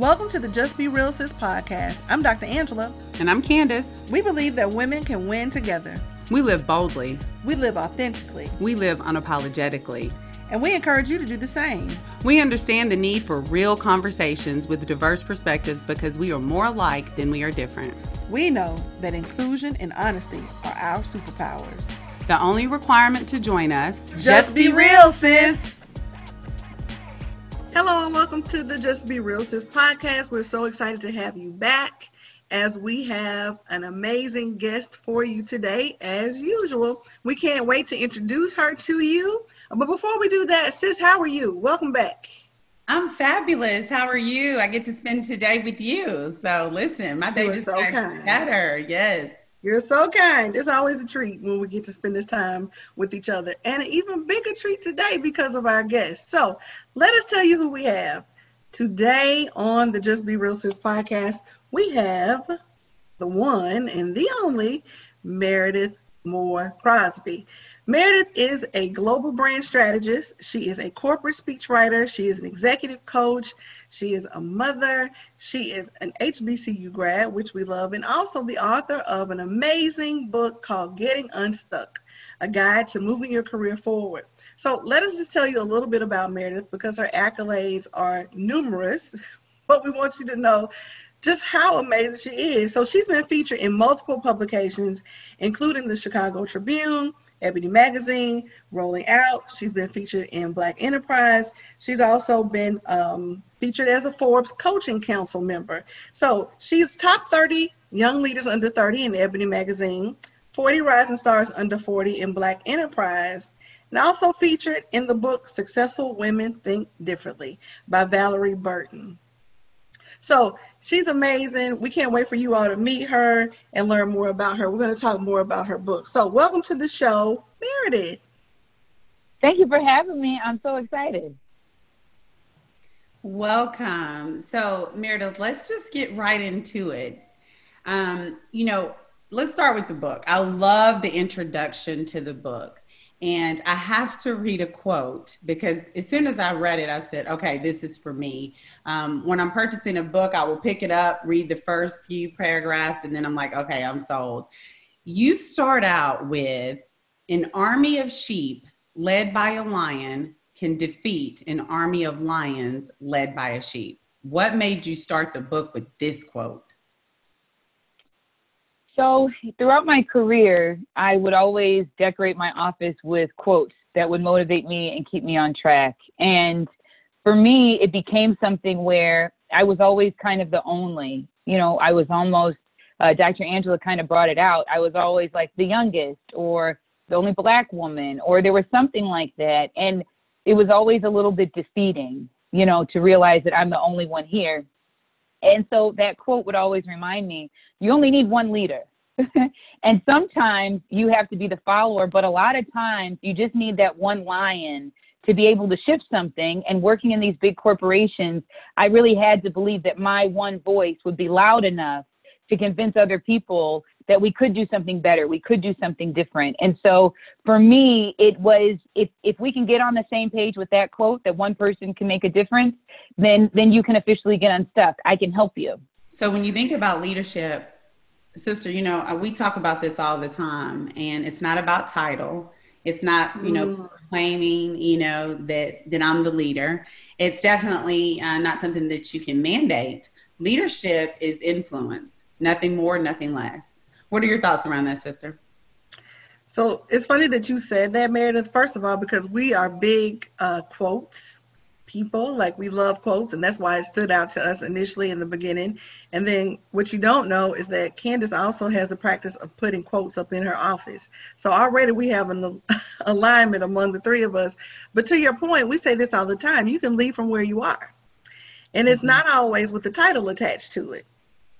Welcome to the Just Be Real Sis podcast. I'm Dr. Angela. And I'm Candace. We believe that women can win together. We live boldly. We live authentically. We live unapologetically. And we encourage you to do the same. We understand the need for real conversations with diverse perspectives because we are more alike than we are different. We know that inclusion and honesty are our superpowers. The only requirement to join us just, just be real, sis. Hello and welcome to the Just Be Real Sis podcast. We're so excited to have you back as we have an amazing guest for you today, as usual. We can't wait to introduce her to you. But before we do that, sis, how are you? Welcome back. I'm fabulous. How are you? I get to spend today with you. So listen, my day just so got better. Yes. You're so kind. It's always a treat when we get to spend this time with each other, and an even bigger treat today because of our guests. So, let us tell you who we have today on the Just Be Real Sis podcast. We have the one and the only Meredith Moore Crosby. Meredith is a global brand strategist. She is a corporate speechwriter. She is an executive coach. She is a mother. She is an HBCU grad, which we love, and also the author of an amazing book called Getting Unstuck A Guide to Moving Your Career Forward. So let us just tell you a little bit about Meredith because her accolades are numerous, but we want you to know just how amazing she is. So she's been featured in multiple publications, including the Chicago Tribune, Ebony Magazine, Rolling Out. She's been featured in Black Enterprise. She's also been um, featured as a Forbes Coaching Council member. So she's top 30 young leaders under 30 in Ebony Magazine, 40 rising stars under 40 in Black Enterprise, and also featured in the book Successful Women Think Differently by Valorie Burton. So she's amazing. We can't wait for you all to meet her and learn more about her. We're going to talk more about her book. So welcome to the show, Meredith. Thank you for having me. I'm so excited. Welcome. So, Meredith, let's just get right into it. Um, you know, let's start with the book. I love the introduction to the book. And I have to read a quote because as soon as I read it, I said, okay, this is for me. Um, when I'm purchasing a book, I will pick it up, read the first few paragraphs, and then I'm like, okay, I'm sold. You start out with an army of sheep led by a lion can defeat an army of lions led by a sheep. What made you start the book with this quote? So throughout my career, I would always decorate my office with quotes that would motivate me and keep me on track. And for me, it became something where I was always kind of the only, you know, I was almost, uh, Dr. Angela kind of brought it out. I was always like the youngest or the only black woman, or there was something like that. And it was always a little bit defeating, you know, to realize that I'm the only one here. And so that quote would always remind me you only need one leader. and sometimes you have to be the follower, but a lot of times you just need that one lion to be able to shift something. And working in these big corporations, I really had to believe that my one voice would be loud enough to convince other people that we could do something better, we could do something different. And so for me, it was if if we can get on the same page with that quote that one person can make a difference, then then you can officially get unstuck. I can help you. So when you think about leadership, sister, you know, uh, we talk about this all the time and it's not about title. It's not, you know, mm. claiming, you know, that that I'm the leader. It's definitely uh, not something that you can mandate. Leadership is influence, nothing more, nothing less. What are your thoughts around that, sister? So it's funny that you said that, Meredith. First of all, because we are big uh, quotes people, like we love quotes, and that's why it stood out to us initially in the beginning. And then what you don't know is that Candace also has the practice of putting quotes up in her office. So already we have an alignment among the three of us. But to your point, we say this all the time: you can lead from where you are, and it's mm-hmm. not always with the title attached to it.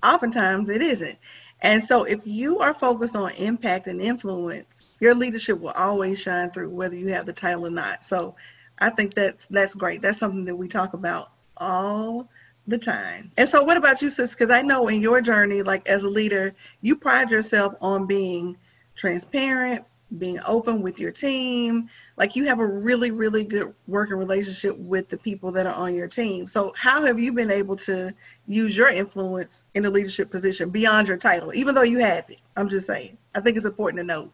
Oftentimes it isn't. And so if you are focused on impact and influence, your leadership will always shine through whether you have the title or not. So I think that's that's great. That's something that we talk about all the time. And so what about you, sis? Because I know in your journey, like as a leader, you pride yourself on being transparent, being open with your team. Like you have a really, really good working relationship with the people that are on your team. So, how have you been able to use your influence in a leadership position beyond your title, even though you have it? I'm just saying. I think it's important to note.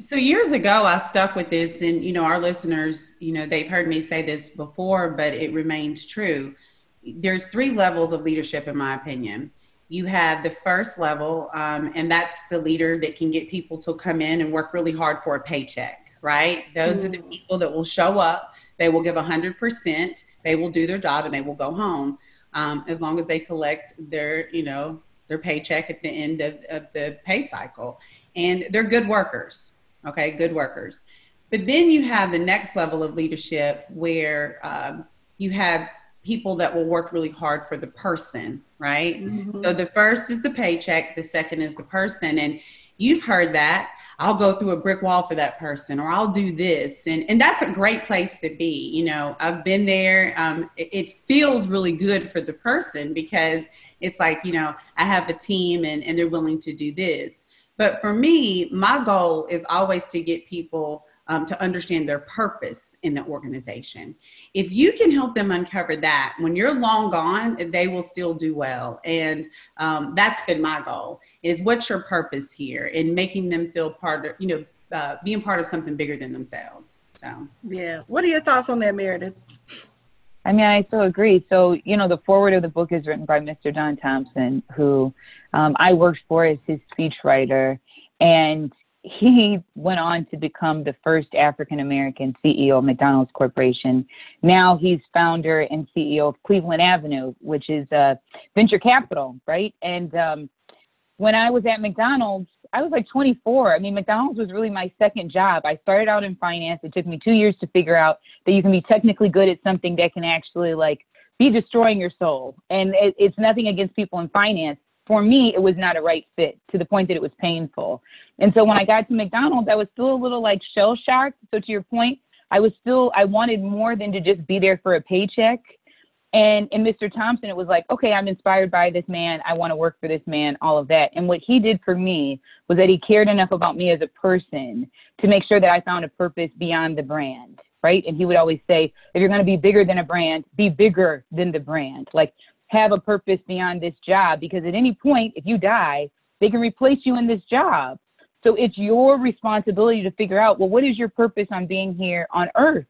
So years ago, I stuck with this, and you know, our listeners, you know, they've heard me say this before, but it remains true. There's three levels of leadership, in my opinion. You have the first level, um, and that's the leader that can get people to come in and work really hard for a paycheck, right? Those mm. are the mm. people that will show up, they will give 100%, they will do their job, and they will go home um, as long as they collect their, you know, their paycheck at the end of, of the pay cycle. And they're good workers okay good workers. But then you have the next level of leadership where um, you have people that will work really hard for the person right? Mm-hmm. so the first is the paycheck the second is the person. And you've heard that. I'll go through a brick wall for that person or i'll do this. And, and that's a great place to be you know. I've been there. Um, it, it feels really good for the person because it's like you know i have a team and, and they're willing to do this but for me, my goal is always to get people um, to understand their purpose in the organization. If you can help them uncover that, when you're long gone, they will still do well. And um, that's been my goal: is what's your purpose here, and making them feel part of, you know, uh, being part of something bigger than themselves. So, yeah. What are your thoughts on that, Meredith? I mean, I so agree. So, you know, the foreword of the book is written by Mr. Don Thompson, who um, I worked for as his speechwriter, and he went on to become the first African American CEO of McDonald's Corporation. Now he's founder and CEO of Cleveland Avenue, which is uh, venture capital, right? And um, when I was at McDonald's, I was like 24. I mean, McDonald's was really my second job. I started out in finance. It took me two years to figure out that you can be technically good at something that can actually like be destroying your soul. And it, it's nothing against people in finance. For me, it was not a right fit to the point that it was painful. And so when I got to McDonald's, I was still a little like shell shocked. So to your point, I was still, I wanted more than to just be there for a paycheck. And in Mr. Thompson, it was like, okay, I'm inspired by this man. I want to work for this man, all of that. And what he did for me was that he cared enough about me as a person to make sure that I found a purpose beyond the brand, right? And he would always say, if you're going to be bigger than a brand, be bigger than the brand. Like, have a purpose beyond this job because at any point, if you die, they can replace you in this job. So it's your responsibility to figure out, well, what is your purpose on being here on earth?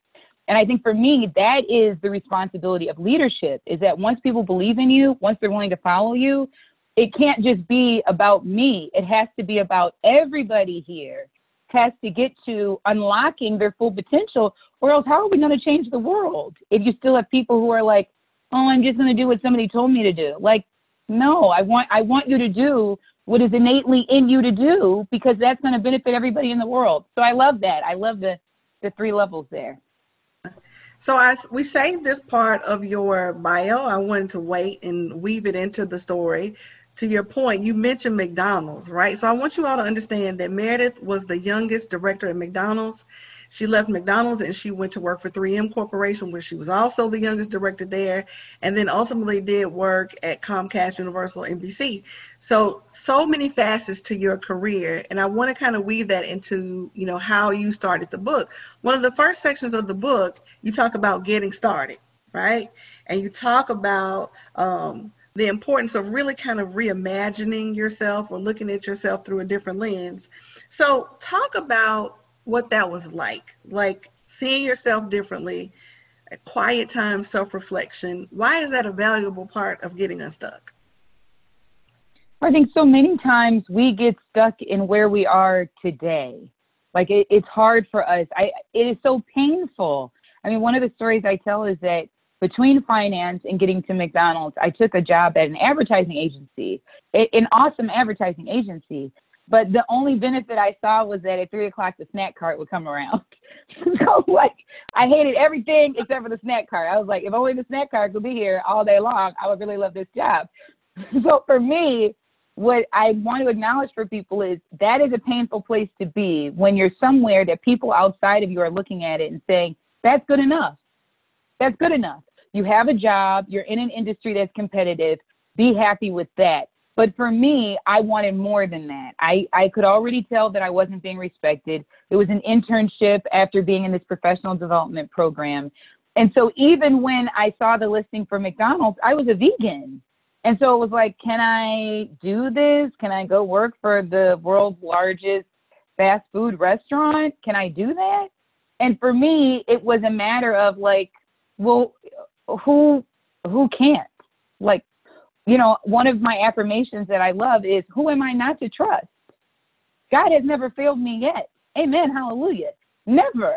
And I think for me, that is the responsibility of leadership is that once people believe in you, once they're willing to follow you, it can't just be about me. It has to be about everybody here has to get to unlocking their full potential, or else how are we going to change the world if you still have people who are like, oh, I'm just going to do what somebody told me to do? Like, no, I want I want you to do what is innately in you to do because that's going to benefit everybody in the world. So I love that. I love the the three levels there. So I we saved this part of your bio. I wanted to wait and weave it into the story. To your point, you mentioned McDonald's, right? So I want you all to understand that Meredith was the youngest director at McDonald's. She left McDonald's and she went to work for 3M Corporation, where she was also the youngest director there, and then ultimately did work at Comcast, Universal, NBC. So, so many facets to your career, and I want to kind of weave that into, you know, how you started the book. One of the first sections of the book, you talk about getting started, right? And you talk about um, the importance of really kind of reimagining yourself or looking at yourself through a different lens. So, talk about what that was like, like seeing yourself differently, quiet time, self reflection. Why is that a valuable part of getting unstuck? I think so many times we get stuck in where we are today. Like it, it's hard for us. I it is so painful. I mean, one of the stories I tell is that between finance and getting to McDonald's, I took a job at an advertising agency, an awesome advertising agency. But the only benefit I saw was that at three o'clock the snack cart would come around. so like I hated everything except for the snack cart. I was like, if only the snack cart could be here all day long, I would really love this job. so for me, what I want to acknowledge for people is that is a painful place to be when you're somewhere that people outside of you are looking at it and saying, that's good enough. That's good enough. You have a job, you're in an industry that's competitive, be happy with that But for me, I wanted more than that. I, I could already tell that I wasn't being respected. It was an internship after being in this professional development program. And so even when I saw the listing for McDonald's, I was a vegan. And so it was like, can I do this? Can I go work for the world's largest fast food restaurant? Can I do that? And for me, it was a matter of like, well, who who can't? Like, you know, one of my affirmations that I love is who am I not to trust? God has never failed me yet. Amen. Hallelujah. Never.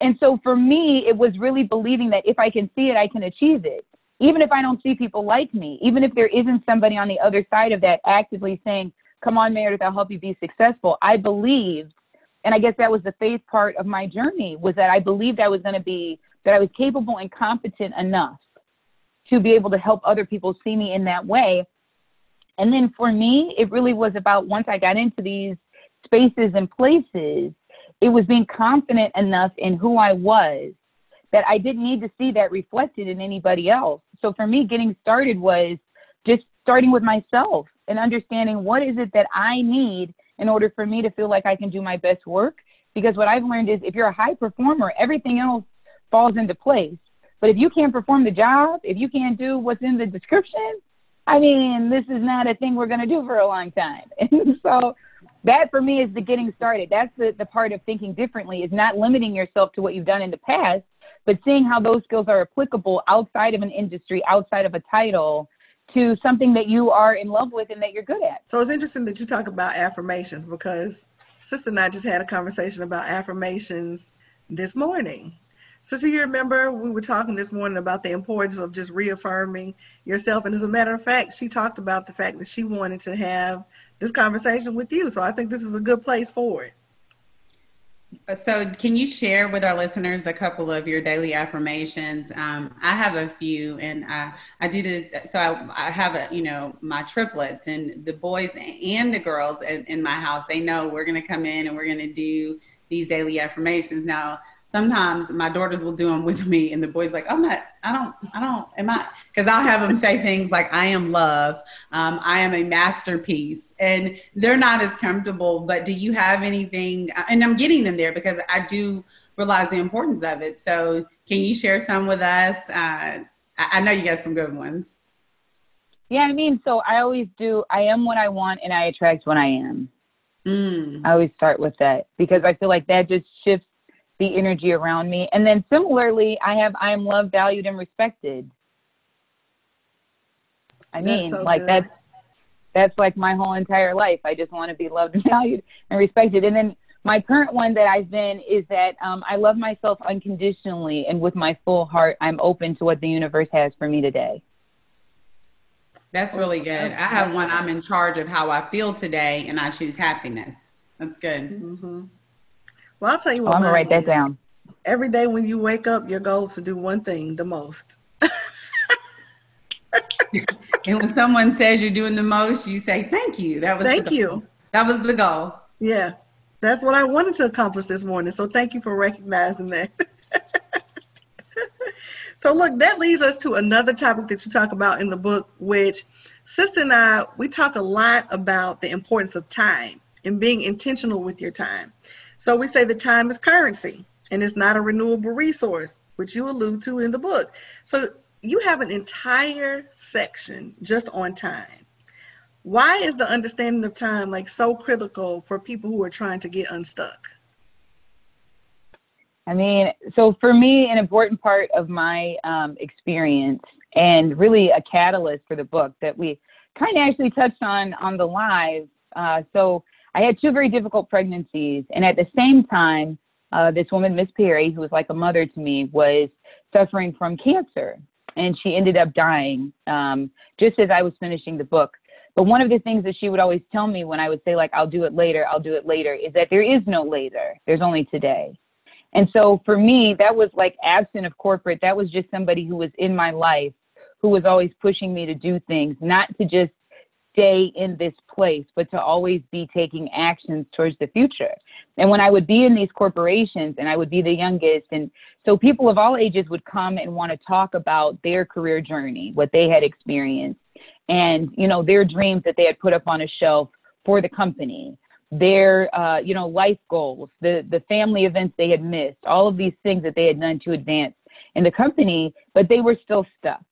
And so for me, it was really believing that if I can see it, I can achieve it even if I don't see people like me, even if there isn't somebody on the other side of that actively saying, Come on, Meredith, I'll help you be successful, I believed, and I guess that was the faith part of my journey, was that I believed I was going to be, that I was capable and competent enough to be able to help other people see me in that way. And then for me, it really was about once I got into these spaces and places, it was being confident enough in who I was that I didn't need to see that reflected in anybody else so for me, getting started was just starting with myself and understanding what is it that I need in order for me to feel like I can do my best work. Because what I've learned is if you're a high performer, everything else falls into place. But if you can't perform the job, if you can't do what's in the description, I mean, this is not a thing we're going to do for a long time. And so that for me is the getting started. That's the, the part of thinking differently is not limiting yourself to what you've done in the past, but seeing how those skills are applicable outside of an industry, outside of a title, to something that you are in love with and that you're good at. So it's interesting that you talk about affirmations because Sister and I just had a conversation about affirmations this morning. Sister, you remember we were talking this morning about the importance of just reaffirming yourself. And as a matter of fact, she talked about the fact that she wanted to have this conversation with you. So I think this is a good place for it. So, can you share with our listeners a couple of your daily affirmations? Um, I have a few, and I, I do this. So, I, I, have a, you know, my triplets, and the boys and the girls in, in my house. They know we're going to come in and we're going to do these daily affirmations. Now, sometimes my daughters will do them with me and the boys like i'm not i don't i don't am i? Because i'll have them say things like i am love um, i am a masterpiece and they're not as comfortable but do you have anything and i'm getting them there because i do realize the importance of it. So can you share some with us? Uh, I know you got some good ones. Yeah i mean so i always do i am what i want and i attract what i am. Mm. i always start with that because i feel like that just shifts the energy around me. And then similarly, I have I am loved, valued, and respected. I mean, so like good. that's that's like my whole entire life. I just want to be loved and valued and respected. And then my current one that I've been is that um, I love myself unconditionally and with my full heart. I'm open to what the universe has for me today. That's really good. I have one. I'm in charge of how I feel today, and I choose happiness. That's good. Mm-hmm. Well, I'll tell you oh, what. Oh, I'm gonna write that down. Every day when you wake up, your goal is to do one thing the most. and when someone says you're doing the most, you say thank you. That was thank you. That was the goal. Yeah, that's what I wanted to accomplish this morning. So thank you for recognizing that. so look, that leads us to another topic that you talk about in the book, which Sister and I we talk a lot about the importance of time and being intentional with your time. So we say the time is currency and it's not a renewable resource, which you allude to in the book. So you have an entire section just on time. Why is the understanding of time like so critical for people who are trying to get unstuck? I mean, so for me, an important part of my um, experience and really a catalyst for the book that we kind of actually touched on on the live. Uh, so I had two very difficult pregnancies, and at the same time, uh, this woman, Miss Perry, who was like a mother to me, was suffering from cancer, and she ended up dying um, just as I was finishing the book. But one of the things that she would always tell me when I would say like, "I'll do it later, I'll do it later," is that there is no later. There's only today. And so for me, that was like absent of corporate. That was just somebody who was in my life who was always pushing me to do things, not to just stay in this place, but to always be taking actions towards the future. And when I would be in these corporations and I would be the youngest, and so people of all ages would come and want to talk about their career journey, what they had experienced. and you know their dreams that they had put up on a shelf for the company their uh, you know life goals the the family events they had missed all of these things that they had done to advance in the company but they were still stuck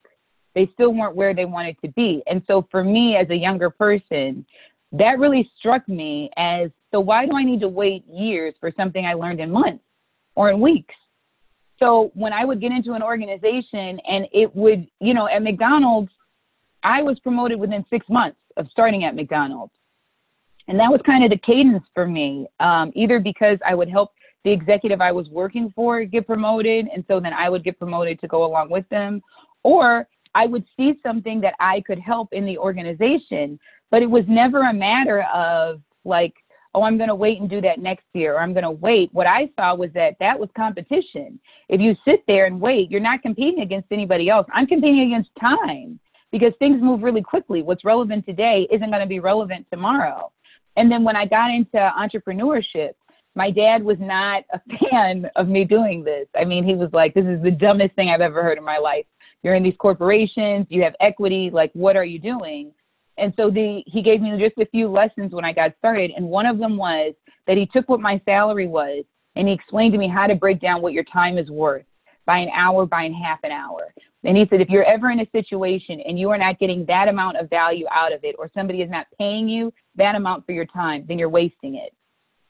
they still weren't where they wanted to be and so for me as a younger person that really struck me as so why do i need to wait years for something i learned in months or in weeks so when i would get into an organization and it would you know at mcdonald's I was promoted within six months of starting at McDonald's. And that was kind of the cadence for me, um, either because I would help the executive I was working for get promoted, and so then I would get promoted to go along with them, or I would see something that I could help in the organization. But it was never a matter of like, oh, I'm going to wait and do that next year, or I'm going to wait. What I saw was that that was competition. If you sit there and wait, you're not competing against anybody else. I'm competing against time because things move really quickly. What's relevant today isn't going to be relevant tomorrow. And then when I got into entrepreneurship, my dad was not a fan of me doing this. I mean, he was like, this is the dumbest thing I've ever heard in my life. You're in these corporations, you have equity, like, what are you doing? And so the, he gave me just a few lessons when I got started. And one of them was that he took what my salary was and he explained to me how to break down what your time is worth by an hour, by an half an hour. And he said, if you're ever in a situation and you are not getting that amount of value out of it, or somebody is not paying you that amount for your time, then you're wasting it.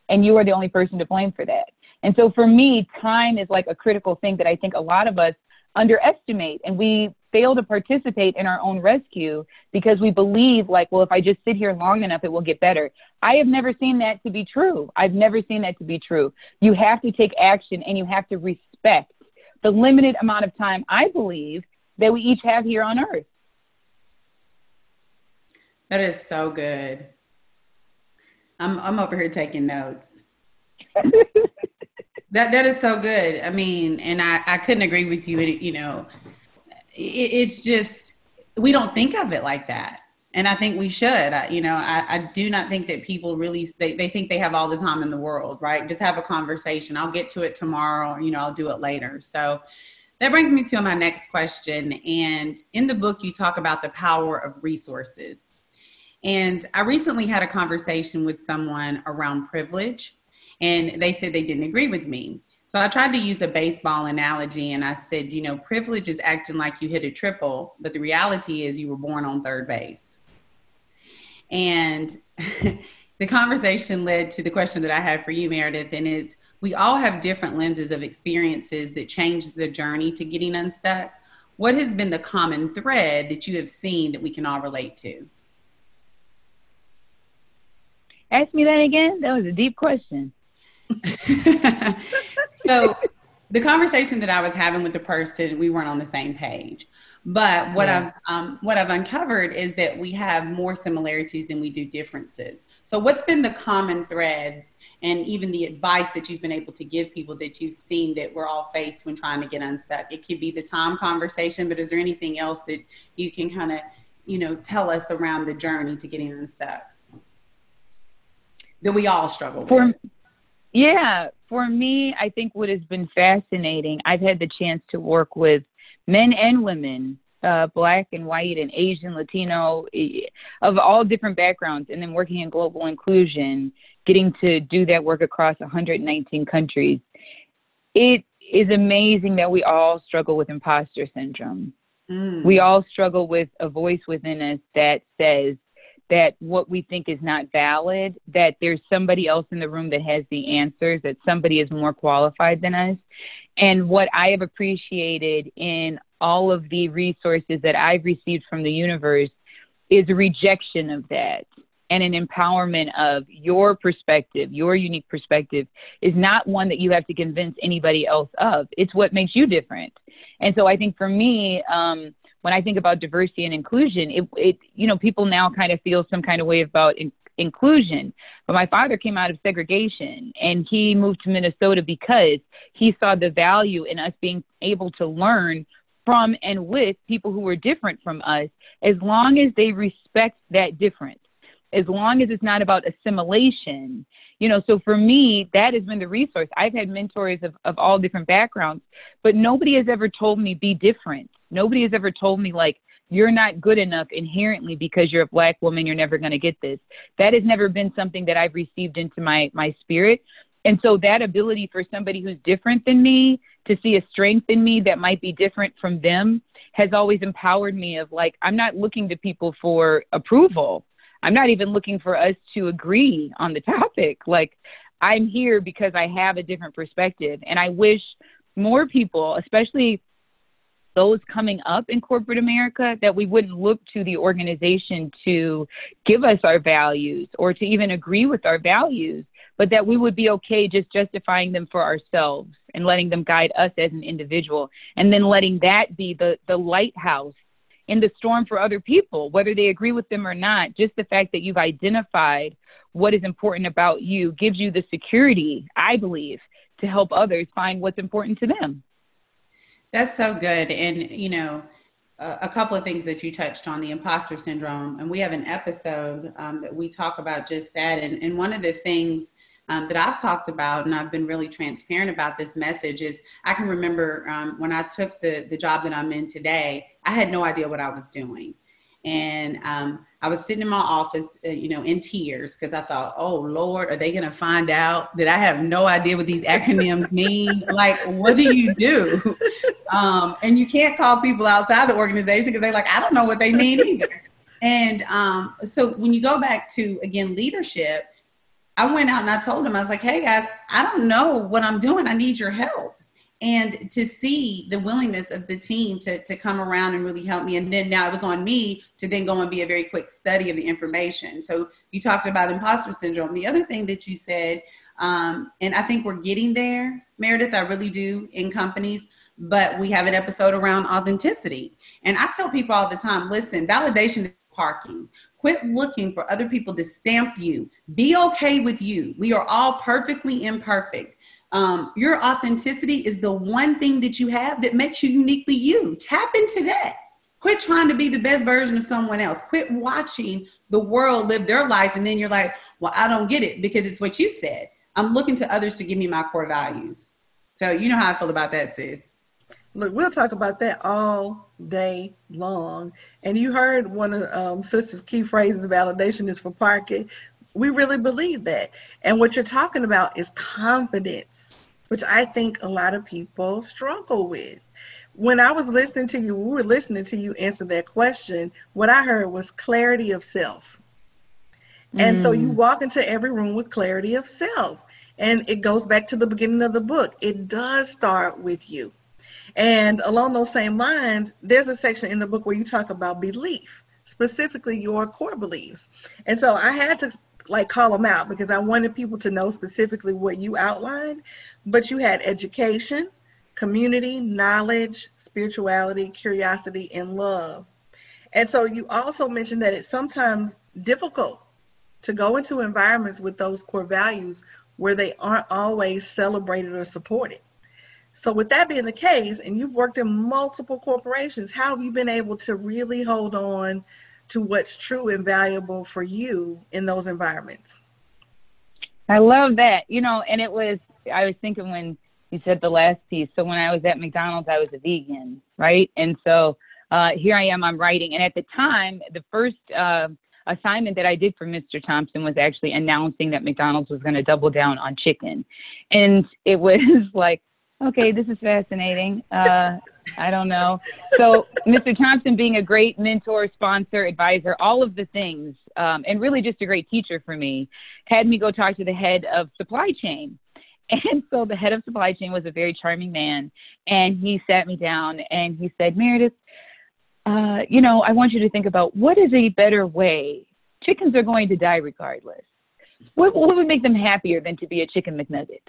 And you are the only person to blame for that. And so for me, time is like a critical thing that I think a lot of us underestimate and we fail to participate in our own rescue because we believe like well if i just sit here long enough it will get better i have never seen that to be true i've never seen that to be true you have to take action and you have to respect the limited amount of time I believe that we each have here on earth. That is so good. I'm I'm over here taking notes. that that is so good. I mean, and I I couldn't agree with you. You know, it, it's just we don't think of it like that and I think we should. I, you know, I, I, do not think that people really they, they think they have all the time in the world, right? Just have a conversation. I'll get to it tomorrow, or, you know, I'll do it later. So that brings me to my next question. And in the book, you talk about the power of resources. And I recently had a conversation with someone around privilege, and they said they didn't agree with me. So I tried to use a baseball analogy and I said, you know, privilege is acting like you hit a triple, but the reality is you were born on third base. And the conversation led to the question that I have for you, Meredith, and it's we all have different lenses of experiences that change the journey to getting unstuck. What has been the common thread that you have seen that we can all relate to? Ask me that again. That was a deep question. so the conversation that I was having with the person, we weren't on the same page. But what yeah. I've um, what I've uncovered is that we have more similarities than we do differences. So, what's been the common thread, and even the advice that you've been able to give people that you've seen that we're all faced when trying to get unstuck? It could be the time conversation, but is there anything else that you can kind of, you know, tell us around the journey to getting unstuck that we all struggle For, with? Yeah, for me, I think what has been fascinating, I've had the chance to work with men and women, uh, black and white and Asian, Latino, of all different backgrounds, and then working in global inclusion, getting to do that work across 119 countries. It is amazing that we all struggle with imposter syndrome. Mm. We all struggle with a voice within us that says, that what we think is not valid, that there's somebody else in the room that has the answers, that somebody is more qualified than us. And what I have appreciated in all of the resources that I've received from the universe is a rejection of that and an empowerment of your perspective, your unique perspective is not one that you have to convince anybody else of. It's what makes you different. And so I think for me, um, when I think about diversity and inclusion, it, it you know, people now kind of feel some kind of way about in, inclusion. But my father came out of segregation and he moved to Minnesota because he saw the value in us being able to learn from and with people who were different from us as long as they respect that difference as long as it's not about assimilation. You know so for me that has been the resource. I've had mentors of, of all different backgrounds but nobody has ever told me be different nobody has ever told me like you're not good enough inherently because you're a black woman you're never going to get this. That has never been something that i've received into my my spirit. And so that ability for somebody who's different than me to see a strength in me that might be different from them has always empowered me of like i'm not looking to people for approval. I'm not even looking for us to agree on the topic. Like i'm here because i have a different perspective. And i wish more people especially those coming up in corporate America that we wouldn't look to the organization to give us our values or to even agree with our values, but that we would be okay just justifying them for ourselves and letting them guide us as an individual and then letting that be the, the lighthouse in the storm for other people, whether they agree with them or not. Just the fact that you've identified what is important about you gives you the security, I believe, to help others find what's important to them. That's so good. And, you know, a couple of things that you touched on the imposter syndrome. And we have an episode um, that we talk about just that. And, and one of the things um, that I've talked about, and I've been really transparent about this message, is I can remember um, when I took the, the job that I'm in today, I had no idea what I was doing. And um, I was sitting in my office, uh, you know, in tears because I thought, oh Lord, are they going to find out that I have no idea what these acronyms mean? like, what do you do? Um, and you can't call people outside the organization because they're like, I don't know what they mean either. and um, so when you go back to, again, leadership, I went out and I told them, I was like, hey guys, I don't know what I'm doing. I need your help and to see the willingness of the team to, to come around and really help me and then now it was on me to then go and be a very quick study of the information so you talked about imposter syndrome the other thing that you said um, and i think we're getting there meredith i really do in companies but we have an episode around authenticity and i tell people all the time listen validation is parking quit looking for other people to stamp you be okay with you we are all perfectly imperfect um, your authenticity is the one thing that you have that makes you uniquely you. Tap into that. Quit trying to be the best version of someone else. Quit watching the world live their life. And then you're like, well, I don't get it because it's what you said. I'm looking to others to give me my core values. So you know how I feel about that, sis. Look, we'll talk about that all day long. And you heard one of um, Sister's key phrases validation is for parking we really believe that. And what you're talking about is confidence, which I think a lot of people struggle with. When I was listening to you, we were listening to you answer that question. What I heard was clarity of self. And mm. so you mm. walk into every room with clarity of self. And it goes back to the beginning of the book. It does start with you. And along those same lines, there's a section in the book where you talk about belief, specifically your core beliefs. And so I had to like call them out because I wanted people to know specifically what you outlined. But you had education, community, knowledge, spirituality, curiosity, and love. And so you also mentioned that it's sometimes difficult to go into environments with those core values where they aren't always celebrated or supported. So, with that being the case, and you've worked in multiple corporations, how have you been able to really hold on to what's true and valuable for you in those environments. I love that. You know, and it was, I was thinking when you said the last piece. So when I was at McDonald's, I was a vegan, right? And so uh, here I am, I'm writing. And at the time, the first uh, assignment that I did for Mr. Thompson was actually announcing that McDonald's was going to double down on chicken. And it was like, okay, this is fascinating. Uh, I don't know. So, Mr. Thompson being a great mentor, sponsor, advisor, all of the things, um, and really just a great teacher for me, had me go talk to the head of supply chain. And so the head of supply chain was a very charming man. And he sat me down and he said, Meredith, uh, you know, I want you to think about what is a better way? Chickens are going to die regardless. What, what would make them happier than to be a chicken McNugget?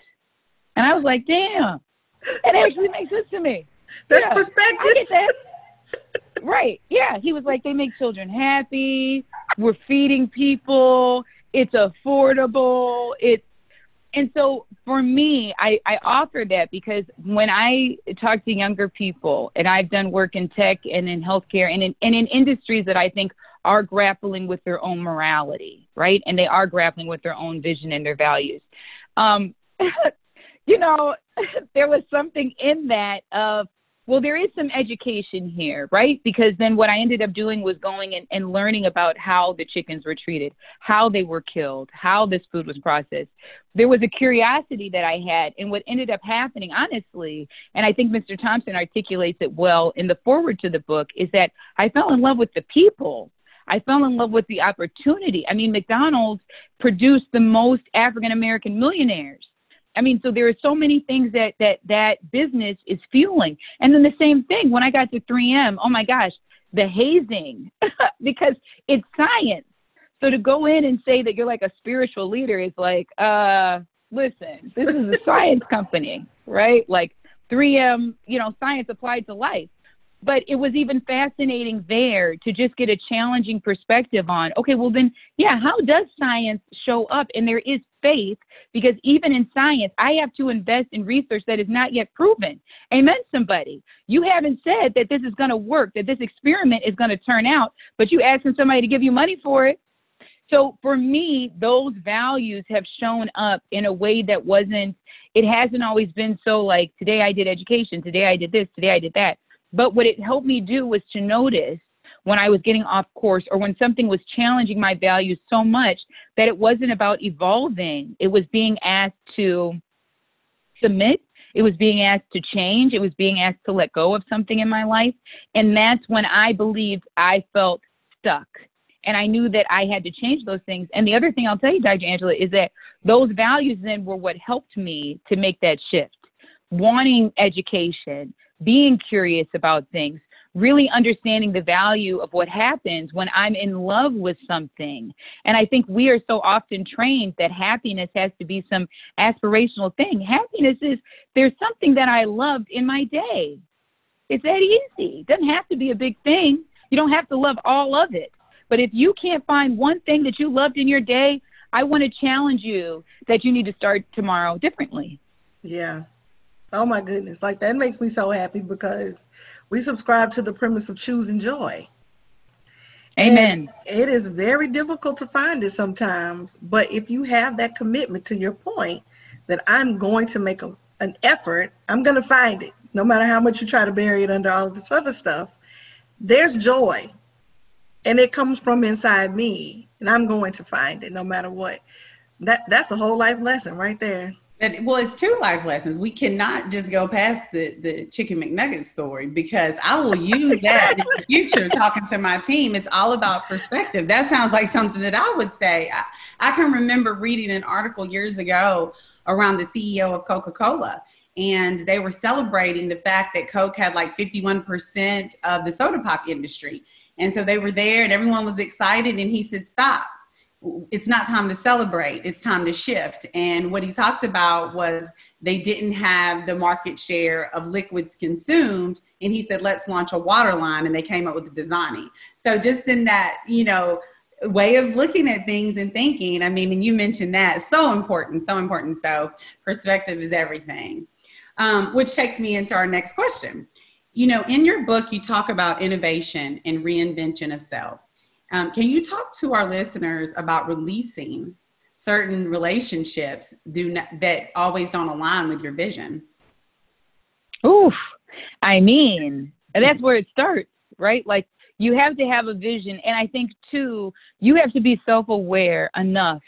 And I was like, damn, it actually makes sense to me. That's yeah, perspective. I get that. right. Yeah. He was like, they make children happy. We're feeding people. It's affordable. It's and so for me, I, I offer that because when I talk to younger people, and I've done work in tech and in healthcare and in, and in industries that I think are grappling with their own morality, right? And they are grappling with their own vision and their values. Um, you know, there was something in that of well, there is some education here, right? Because then what I ended up doing was going and, and learning about how the chickens were treated, how they were killed, how this food was processed. There was a curiosity that I had. And what ended up happening, honestly, and I think Mr. Thompson articulates it well in the foreword to the book, is that I fell in love with the people. I fell in love with the opportunity. I mean, McDonald's produced the most African American millionaires I mean, so there are so many things that that that business is fueling. And then the same thing when I got to 3M. Oh my gosh, the hazing because it's science. So to go in and say that you're like a spiritual leader is like, uh, listen, this is a science company, right? Like 3M, you know, science applied to life but it was even fascinating there to just get a challenging perspective on okay well then yeah how does science show up? And there is faith because even in science i have to invest in research that is not yet proven. Amen somebody. You haven't said that this is going to work that this experiment is going to turn out but you asking somebody to give you money for it. So for me those values have shown up in a way that wasn't it hasn't always been so like today i did education today i did this today i did that but what it helped me do was to notice when I was getting off course or when something was challenging my values so much that it wasn't about evolving. It was being asked to submit. It was being asked to change. It was being asked to let go of something in my life. And that's when I believed I felt stuck. And I knew that I had to change those things. And the other thing I'll tell you, Dr. Angela, is that those values then were what helped me to make that shift. Wanting education, being curious about things, really understanding the value of what happens when I'm in love with something. And I think we are so often trained that happiness has to be some aspirational thing. Happiness is there's something that I loved in my day. It's that easy. It doesn't have to be a big thing. You don't have to love all of it. But if you can't find one thing that you loved in your day, I want to challenge you that you need to start tomorrow differently. Yeah, Oh my goodness. Like that makes me so happy because we subscribe to the premise of choosing joy. Amen. And it is very difficult to find it sometimes, but if you have that commitment to your point that I'm going to make a, an effort, I'm going to find it, no matter how much you try to bury it under all of this other stuff. There's joy, and it comes from inside me, and I'm going to find it no matter what. That that's a whole life lesson right there well, it's two life lessons. We cannot just go past the, the chicken McNugget story because I will use that in the future talking to my team. It's all about perspective. That sounds like something that I would say. I, I can remember reading an article years ago around the CEO of Coca Cola, and they were celebrating the fact that Coke had like 51% of the soda pop industry. And so they were there, and everyone was excited, and he said, Stop it's not time to celebrate it's time to shift. And what he talked about was they didn't have the market share of liquids consumed and he said let's launch a water line and they came up with the Dasani so just in that you know way of looking at things and thinking i mean and you mentioned that so important so important. So perspective is everything um, which takes me into our next question. You know in your book you talk about innovation and reinvention of self um, can you talk to our listeners about releasing certain relationships do not, that always don't align with your vision? Oof. I mean, that's where it starts, right? Like you have to have a vision. And I think, too, you have to be self aware enough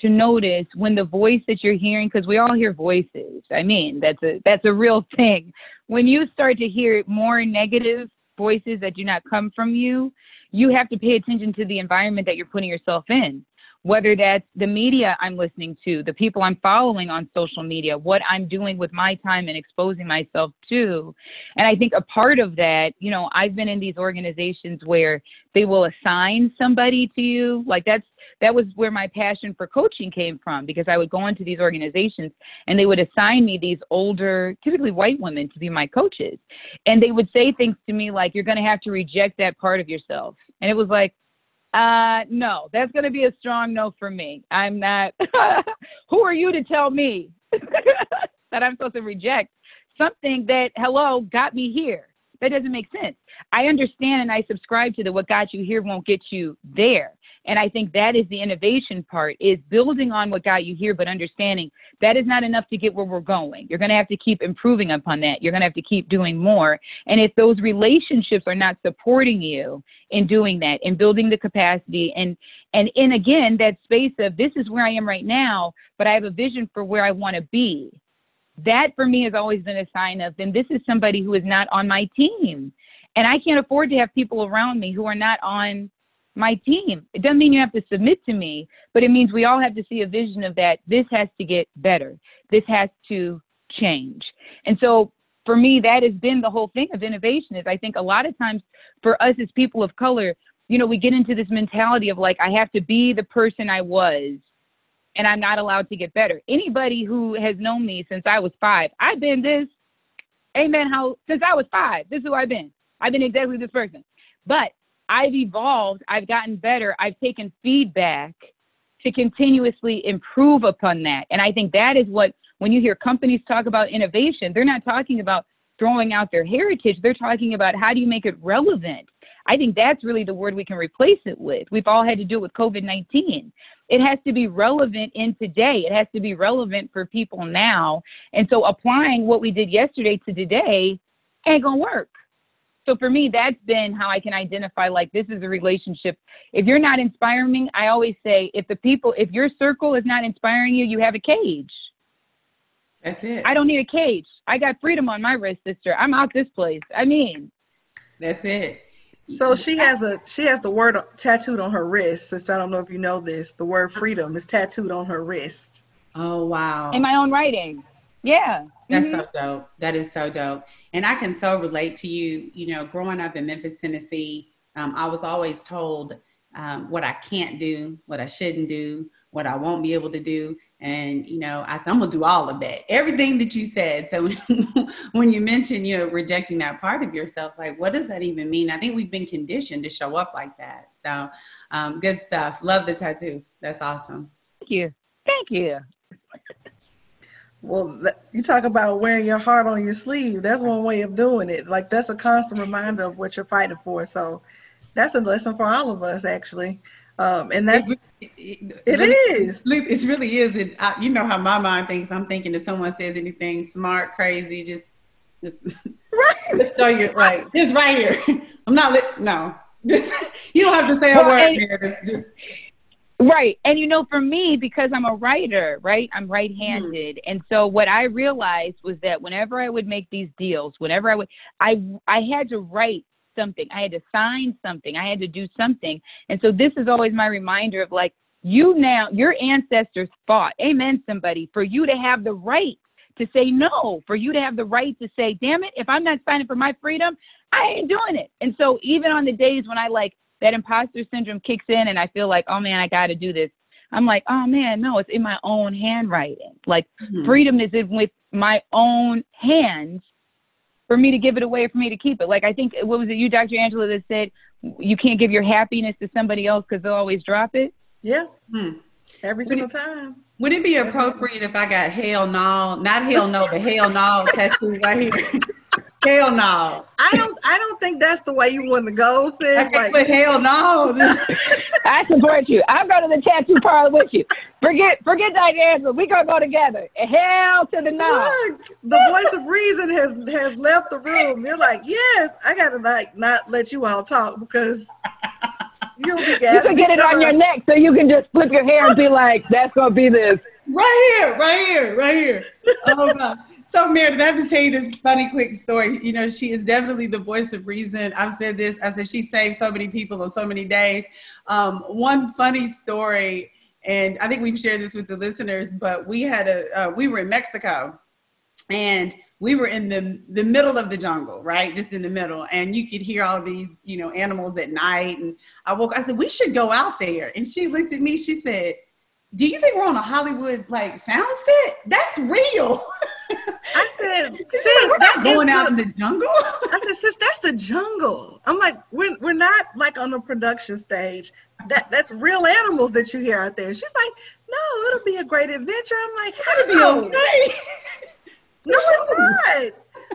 to notice when the voice that you're hearing because we all hear voices i mean that's a that's a real thing when you start to hear more negative voices that do not come from you you have to pay attention to the environment that you're putting yourself in whether that's the media I'm listening to, the people I'm following on social media, what I'm doing with my time and exposing myself to. And I think a part of that, you know, I've been in these organizations where they will assign somebody to you. Like that's that was where my passion for coaching came from because I would go into these organizations and they would assign me these older, typically white women to be my coaches. And they would say things to me like, you're going to have to reject that part of yourself. And it was like, uh, no, that's going to be a strong no for me. I'm not. Who are you to tell me that I'm supposed to reject something that, hello, got me here? That doesn't make sense. I understand and I subscribe to that what got you here won't get you there. And I think that is the innovation part is building on what got you here, but understanding that is not enough to get where we're going. You're going to have to keep improving upon that. You're going to have to keep doing more. And if those relationships are not supporting you in doing that and building the capacity and, and in again, that space of this is where I am right now, but I have a vision for where I want to be. That for me has always been a sign of then this is somebody who is not on my team. And I can't afford to have people around me who are not on my team. It doesn't mean you have to submit to me, but it means we all have to see a vision of that. This has to get better. This has to change. And so for me, that has been the whole thing of innovation is I think a lot of times for us as people of color, you know, we get into this mentality of like, I have to be the person I was and I'm not allowed to get better. Anybody who has known me since I was five, I've been this, amen, how since I was five, this is who I've been. I've been exactly this person. But I've evolved, I've gotten better, I've taken feedback to continuously improve upon that. And I think that is what, when you hear companies talk about innovation, they're not talking about throwing out their heritage, they're talking about how do you make it relevant. I think that's really the word we can replace it with. We've all had to do it with COVID 19. It has to be relevant in today, it has to be relevant for people now. And so applying what we did yesterday to today ain't gonna work. So for me, that's been how I can identify like this is a relationship. If you're not inspiring me, I always say if the people, if your circle is not inspiring you, you have a cage. That's it. I don't need a cage. I got freedom on my wrist, sister. I'm out this place. I mean, that's it. So she has a she has the word tattooed on her wrist. Sister, I don't know if you know this. The word freedom is tattooed on her wrist. Oh wow! In my own writing. Yeah. That's mm-hmm. so dope. That is so dope. And I can so relate to you. You know, growing up in Memphis, Tennessee, um, I was always told um, what I can't do, what I shouldn't do, what I won't be able to do. And, you know, I said, I'm going to do all of that, everything that you said. So when you mentioned, you know, rejecting that part of yourself, like, what does that even mean? I think we've been conditioned to show up like that. So um, good stuff. Love the tattoo. That's awesome. Thank you. Thank you. Well, you talk about wearing your heart on your sleeve. That's one way of doing it. Like that's a constant reminder of what you're fighting for. So that's a lesson for all of us, actually. Um, and that's it, it, it really, is. It really is. It, I, you know how my mind thinks. I'm thinking if someone says anything smart, crazy, just just right. show you right. It's right here. I'm not. Li- no, just you don't have to say a well, word. And, just Right. And you know, for me, because I'm a writer, right? I'm right handed. Mm-hmm. And so what I realized was that whenever I would make these deals, whenever I would I I had to write something. I had to sign something. I had to do something. And so this is always my reminder of like, you now, your ancestors fought, amen, somebody, for you to have the right to say no, for you to have the right to say, damn it, if I'm not signing for my freedom, I ain't doing it. And so even on the days when I like that imposter syndrome kicks in and I feel like, oh man, I got to do this. I'm like, oh man, no, it's in my own handwriting. Like mm-hmm. freedom is in with my own hands for me to give it away, for me to keep it. Like I think, what was it, you, Dr. Angela, that said you can't give your happiness to somebody else because they'll always drop it? Yeah. Hmm. Every single would it, time. Would it be appropriate if I got hell no, not hell no, but hell no tattoo right here? Hell no. I don't. I don't think that's the way you want to go, sis. Like, but hell no. I support you. I'm going to the tattoo parlor with you. Forget, forget that answer. We gonna go together. Hell to the no. Look, the voice of reason has has left the room. You're like, yes, I gotta like not let you all talk because. You'll be you can get it on your neck so you can just flip your hair and be like, that's gonna be this. Right here, right here, right here. Oh god. So, Meredith, I have to tell you this funny, quick story. You know, she is definitely the voice of reason. I've said this. I said she saved so many people on so many days. Um, one funny story, and I think we've shared this with the listeners, but we had a uh, we were in Mexico, and we were in the the middle of the jungle, right, just in the middle, and you could hear all these you know animals at night. And I woke. I said we should go out there, and she looked at me. She said do you think we're on a Hollywood like sound set? That's real. Said, sis, we're not going out the, in the jungle. I said, sis, that's the jungle. I'm like, we're we're not like on a production stage. That that's real animals that you hear out there. she's like, no, it'll be a great adventure. I'm like, how do you? Okay. no, it's not.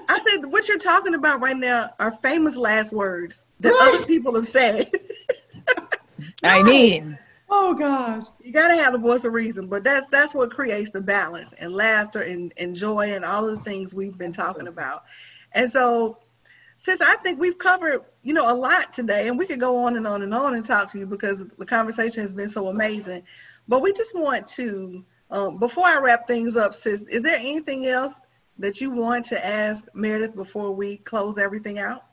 I said, what you're talking about right now are famous last words that right. other people have said. no. I mean Oh gosh. You gotta have the voice of reason, but that's that's what creates the balance and laughter and, and joy and all of the things we've been talking about. And so since I think we've covered, you know, a lot today, and we could go on and on and on and talk to you because the conversation has been so amazing. But we just want to, um, before I wrap things up, sis, is there anything else that you want to ask Meredith before we close everything out?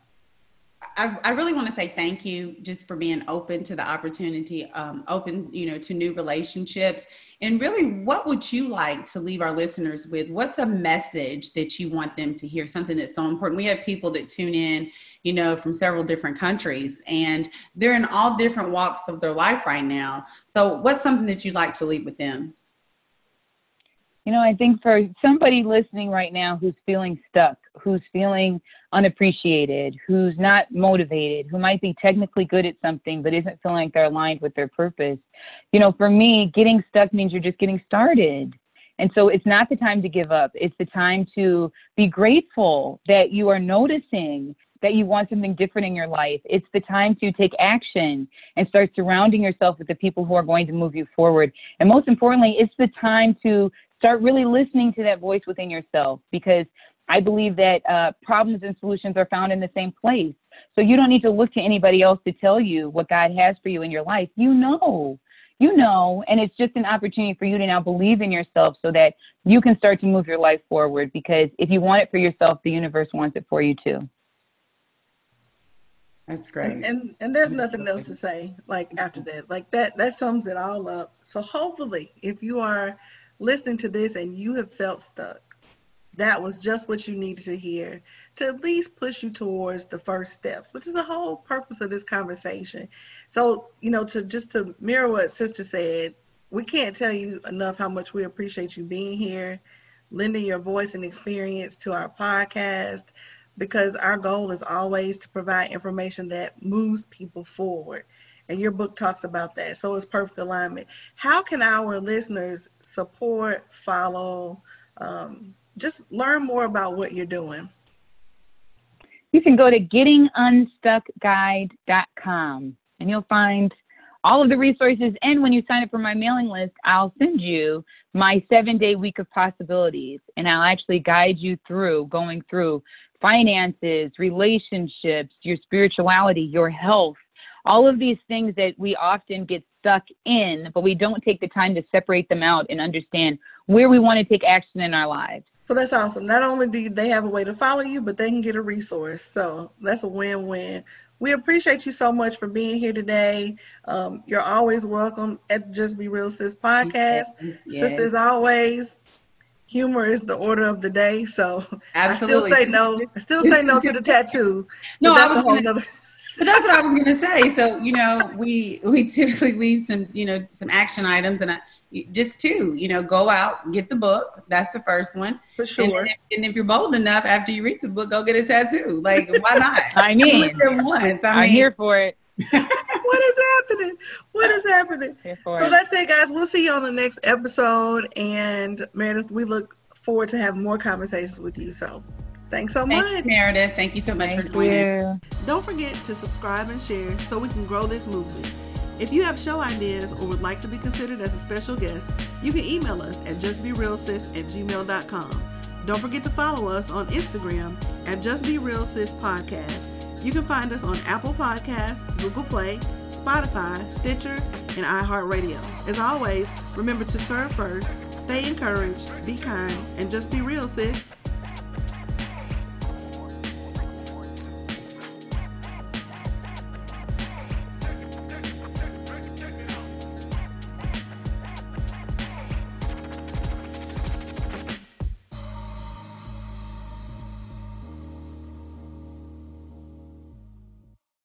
I, I, really want to say thank you just for being open to the opportunity, um, open, you know, to new relationships. And really, what would you like to leave our listeners with? What's a message that you want them to hear? Something that's so important. We have people that tune in, you know, from several different countries, and they're in all different walks of their life right now. So, what's something that you'd like to leave with them? You know, I think for somebody listening right now who's feeling stuck, who's feeling unappreciated, who's not motivated, who might be technically good at something but isn't feeling like they're aligned with their purpose, you know, for me, getting stuck means you're just getting started. And so it's not the time to give up. It's the time to be grateful that you are noticing that you want something different in your life. It's the time to take action and start surrounding yourself with the people who are going to move you forward. And most importantly, it's the time to start really listening to that voice within yourself because I believe that uh, problems and solutions are found in the same place. So you don't need to look to anybody else to tell you what God has for you in your life. You know, you know, and it's just an opportunity for you to now believe in yourself so that you can start to move your life forward. Because if you want it for yourself, the universe wants it for you too. That's great. And, and, and there's nothing else to say like after that. Like that that sums it all up. So hopefully, if you are listening to this and you have felt stuck, that was just what you needed to hear to at least push you towards the first steps, which is the whole purpose of this conversation. So, you know, to just to mirror what Sister said, we can't tell you enough how much we appreciate you being here, lending your voice and experience to our podcast, because our goal is always to provide information that moves people forward. And your book talks about that. So it's perfect alignment. How can our listeners support, follow, um, just learn more about what you're doing. You can go to gettingunstuckguide.com and you'll find all of the resources. And when you sign up for my mailing list, I'll send you my seven day week of possibilities and I'll actually guide you through going through finances, relationships, your spirituality, your health, all of these things that we often get stuck in, but we don't take the time to separate them out and understand where we want to take action in our lives. So that's awesome. Not only do they have a way to follow you, but they can get a resource. So that's a win-win. We appreciate you so much for being here today. Um, you're always welcome at Just Be Real Sis podcast. Yes. Sisters, always, humor is the order of the day. So Absolutely. I still say no. I still say no to the tattoo. no, I was gonna, nother- but that's what I was going to say. So you know, we we typically leave some you know some action items, and I, just two. You know, go out, get the book. That's the first one. For sure. And if, and if, you're bold enough, after you read the book, go get a tattoo. Like, why not? I mean, once. I am here for it. what is happening? What is happening? So it. that's it, guys. We'll see you on the next episode. And Meredith, we look forward to having more conversations with you. So Thanks so much. Thanks, Meredith. Thank you so much Thank for joining. You. Don't forget to subscribe and share so we can grow this movement. If you have show ideas or would like to be considered as a special guest, you can email us at justberealsis at gmail.com. Don't forget to follow us on Instagram at Just Be Real Sis Podcast. You can find us on Apple Podcasts, Google Play, Spotify, Stitcher, and iHeartRadio. As always, remember to serve first, stay encouraged, be kind, and just be real, sis.